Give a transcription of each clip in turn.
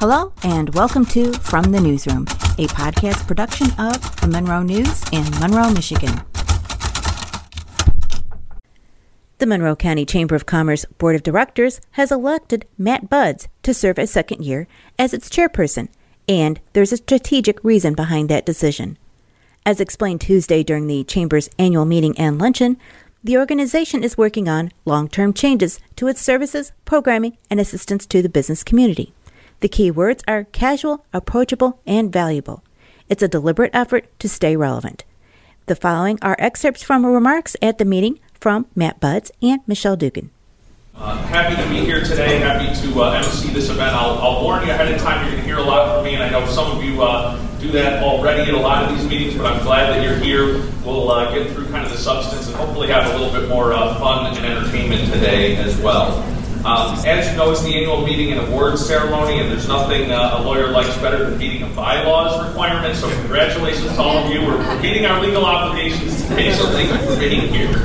Hello, and welcome to From the Newsroom, a podcast production of the Monroe News in Monroe, Michigan. The Monroe County Chamber of Commerce Board of Directors has elected Matt Budds to serve a second year as its chairperson, and there's a strategic reason behind that decision. As explained Tuesday during the Chamber's annual meeting and luncheon, the organization is working on long term changes to its services, programming, and assistance to the business community. The key words are casual, approachable, and valuable. It's a deliberate effort to stay relevant. The following are excerpts from remarks at the meeting from Matt Budds and Michelle Dugan. Uh, happy to be here today. Happy to uh, MC this event. I'll, I'll, warn you ahead of time. You're going to hear a lot from me, and I know some of you uh, do that already at a lot of these meetings. But I'm glad that you're here. We'll uh, get through kind of the substance and hopefully have a little bit more uh, fun and entertainment today as well. Um, as you know, it's the annual meeting and awards ceremony, and there's nothing uh, a lawyer likes better than meeting a bylaws requirement. So, congratulations to all of you. We're, we're meeting our legal obligations today, so thank you for being here.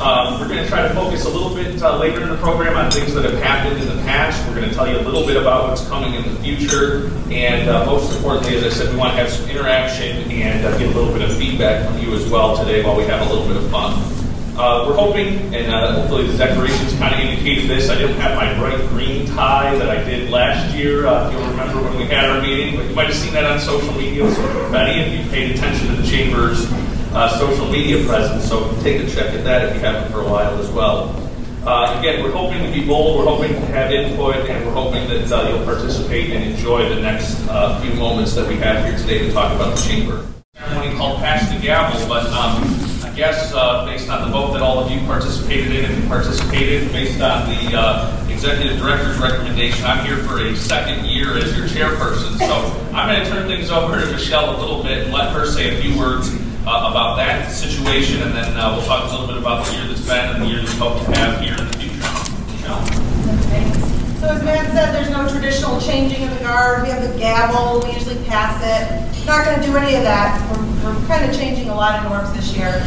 Um, we're going to try to focus a little bit uh, later in the program on things that have happened in the past. We're going to tell you a little bit about what's coming in the future. And uh, most importantly, as I said, we want to have some interaction and uh, get a little bit of feedback from you as well today while we have a little bit of fun. Uh, we're hoping, and uh, hopefully the decorations kind of indicated this. I didn't have my bright green tie that I did last year. Uh, if you'll remember when we had our meeting, but you might have seen that on social media. So, if you paid attention to the chamber's uh, social media presence. So take a check at that if you haven't for a while as well. Uh, again, we're hoping to be bold, we're hoping to have input, and we're hoping that uh, you'll participate and enjoy the next few moments that we have here today to talk about the chamber. Ceremony called Pass the Gavel, but um, I guess on the vote that all of you participated in and participated, based on the uh, executive director's recommendation, I'm here for a second year as your chairperson. So I'm going to turn things over to Michelle a little bit and let her say a few words uh, about that situation, and then uh, we'll talk a little bit about the year that's been and the year that we hope to have here in the future. Michelle? So as Matt said, there's no traditional changing of the guard. We have the gavel. We usually pass it. We're Not going to do any of that. We're, we're kind of changing a lot of norms this year.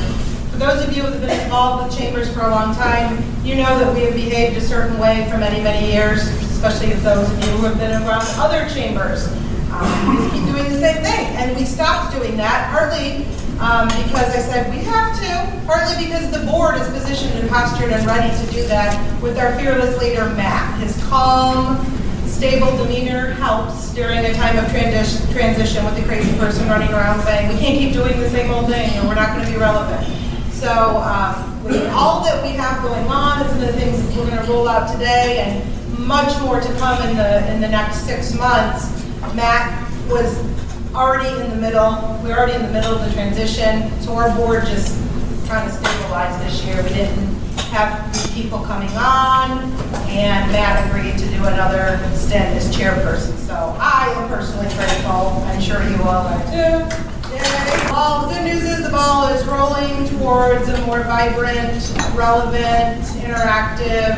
Those of you who have been involved with chambers for a long time, you know that we have behaved a certain way for many, many years, especially if those of you who have been around other chambers. Um, we keep doing the same thing. And we stopped doing that, partly um, because I said we have to, partly because the board is positioned and postured and ready to do that with our fearless leader, Matt. His calm, stable demeanor helps during a time of transition with the crazy person running around saying, we can't keep doing the same old thing and we're not going to be relevant. So um, with all that we have going on, and some of the things that we're going to roll out today and much more to come in the, in the next six months, Matt was already in the middle, we're already in the middle of the transition, so our board just kind of stabilized this year. We didn't have people coming on, and Matt agreed to do another stint as chairperson. So I am personally grateful. I'm sure you all are too. Well, the good news is the ball is rolling towards a more vibrant, relevant, interactive,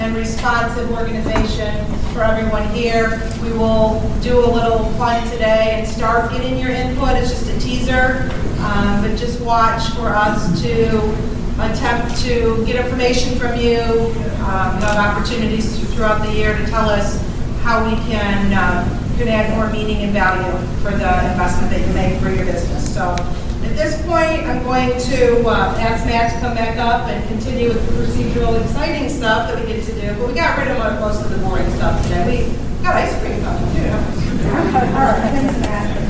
and responsive organization for everyone here. We will do a little fun today and start getting your input. It's just a teaser, um, but just watch for us to attempt to get information from you. Um, have opportunities throughout the year to tell us how we can, uh, can add more meaning and value for the investment that you make for your business. So at this point, I'm going to uh, ask Matt to come back up and continue with the procedural exciting stuff that we get to do. But we got rid of most of the boring stuff today. We got ice cream coming too. All right, thanks, Matt.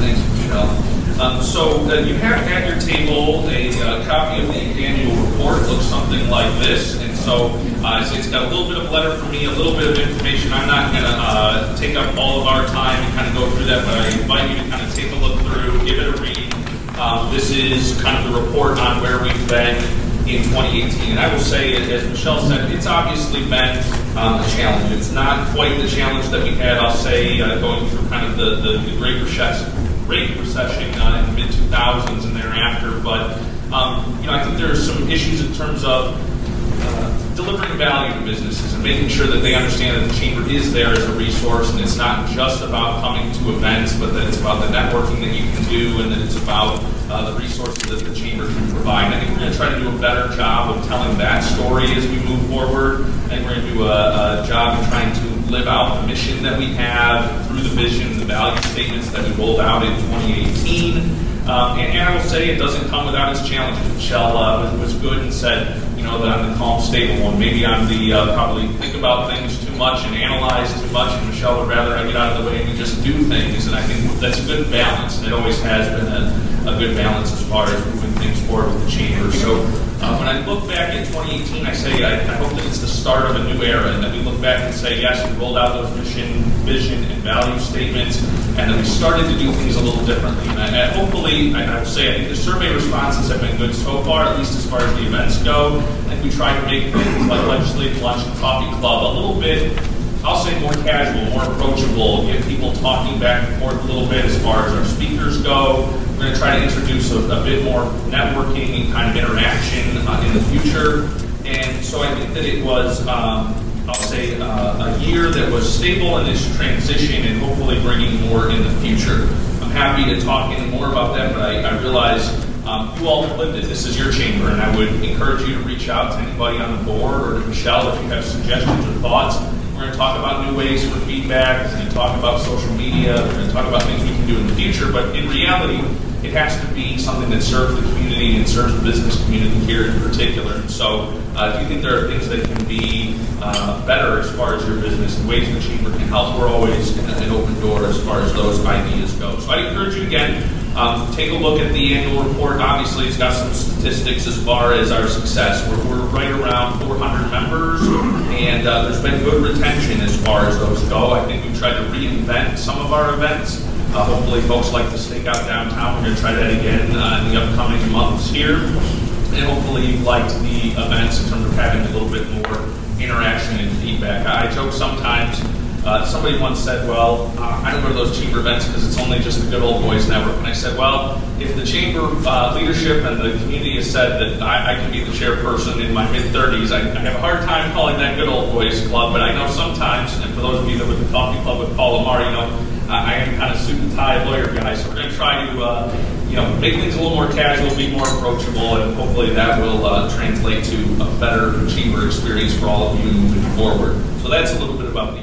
Thanks, Michelle. Um, so uh, you have at your table a uh, copy of the annual report. It looks something like this. And so, uh, so it's got a little bit of a letter for me, a little bit of information. I'm not going to uh, take up all of our time and kind of go through that, but I invite you to kind of take a look through, give it a read. Um, this is kind of the report on where we've been in 2018. And I will say, as Michelle said, it's obviously been um, a challenge. It's not quite the challenge that we had, I'll say, uh, going through kind of the, the, the Great Recession, Great Recession uh, in the mid 2000s and thereafter. But um, you know, I think there are some issues in terms of uh, delivering value to businesses and making sure that they understand that the chamber is there as a resource and it's not just about coming to events, but that it's about the networking that you can do and that it's about uh, the resources that the chamber can provide. I think we're going to try to do a better job of telling that story as we move forward. Think we're going to do a, a job of trying to live out the mission that we have through the vision and the value statements that we rolled out in 2018. Um, and, and, I will say it doesn't come without its challenges. Michelle uh, was, was, good and said, know, that I'm the calm, stable one. Maybe I'm the uh, probably think about things too much and analyze too much, and Michelle would rather I get out of the way and just do things. And I think that's a good balance, and it always has been a, a good balance as far as moving things forward with the chamber. So uh, when I look back at 2018, I say I, I, hope that it's the start of a new era, and that we look back and say, yes, we rolled out those mission, vision, and value statements, and that we started to do things a little differently. And, I, hopefully, I, I will say, I think the survey responses have been good so far, at least as far as the events go. I think we tried to make things like legislative lunch and coffee club a little bit I'll say more casual, more approachable, get people talking back and forth a little bit as far as our speakers go. We're going to try to introduce a, a bit more networking and kind of interaction uh, in the future. And so I think that it was, um, I'll say, uh, a year that was stable in this transition and hopefully bringing more in the future. I'm happy to talk any more about that, but I, I realize um, you all have lived it. This is your chamber, and I would encourage you to reach out to anybody on the board or to Michelle if you have suggestions or thoughts. We're going to talk about new ways for feedback. We're going to talk about social media. We're going to talk about things we can do in the future. But in reality, it has to be something that serves the community and serves the business community here in particular. So, uh, if you think there are things that can be uh, better as far as your business and ways the chamber can help, we're always an open door as far as those ideas go. So, I encourage you again um, take a look at the annual report. Obviously, it's got some statistics as far as our success. We're, we're right around 400 members, and uh, there's been good retention as far as those go. I think we've tried to reinvent some of our events. Uh, hopefully, folks like to stake out downtown. We're going to try that again uh, in the upcoming months here. And hopefully, you've liked the events in terms of having a little bit more interaction and feedback. I joke sometimes somebody once said, well, uh, I don't go to those chamber events because it's only just the good old boys network. And I said, well, if the chamber uh, leadership and the community has said that I, I can be the chairperson in my mid 30s, I, I, have a hard time calling that good old boys club. But I know sometimes, and for those of you that were at the coffee club with Paul Lamar, you know, I am kind of suit and tie lawyer guy. So we're going to try to, uh, you know, make things a little more casual, be more approachable, and hopefully that will uh, translate to a better chamber experience for all of you moving forward. So that's a little bit about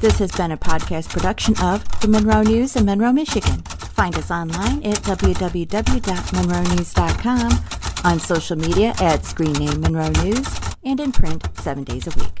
this has been a podcast production of the Monroe News in Monroe, Michigan. Find us online at www.monroenews.com, on social media at Screen Name Monroe News, and in print seven days a week.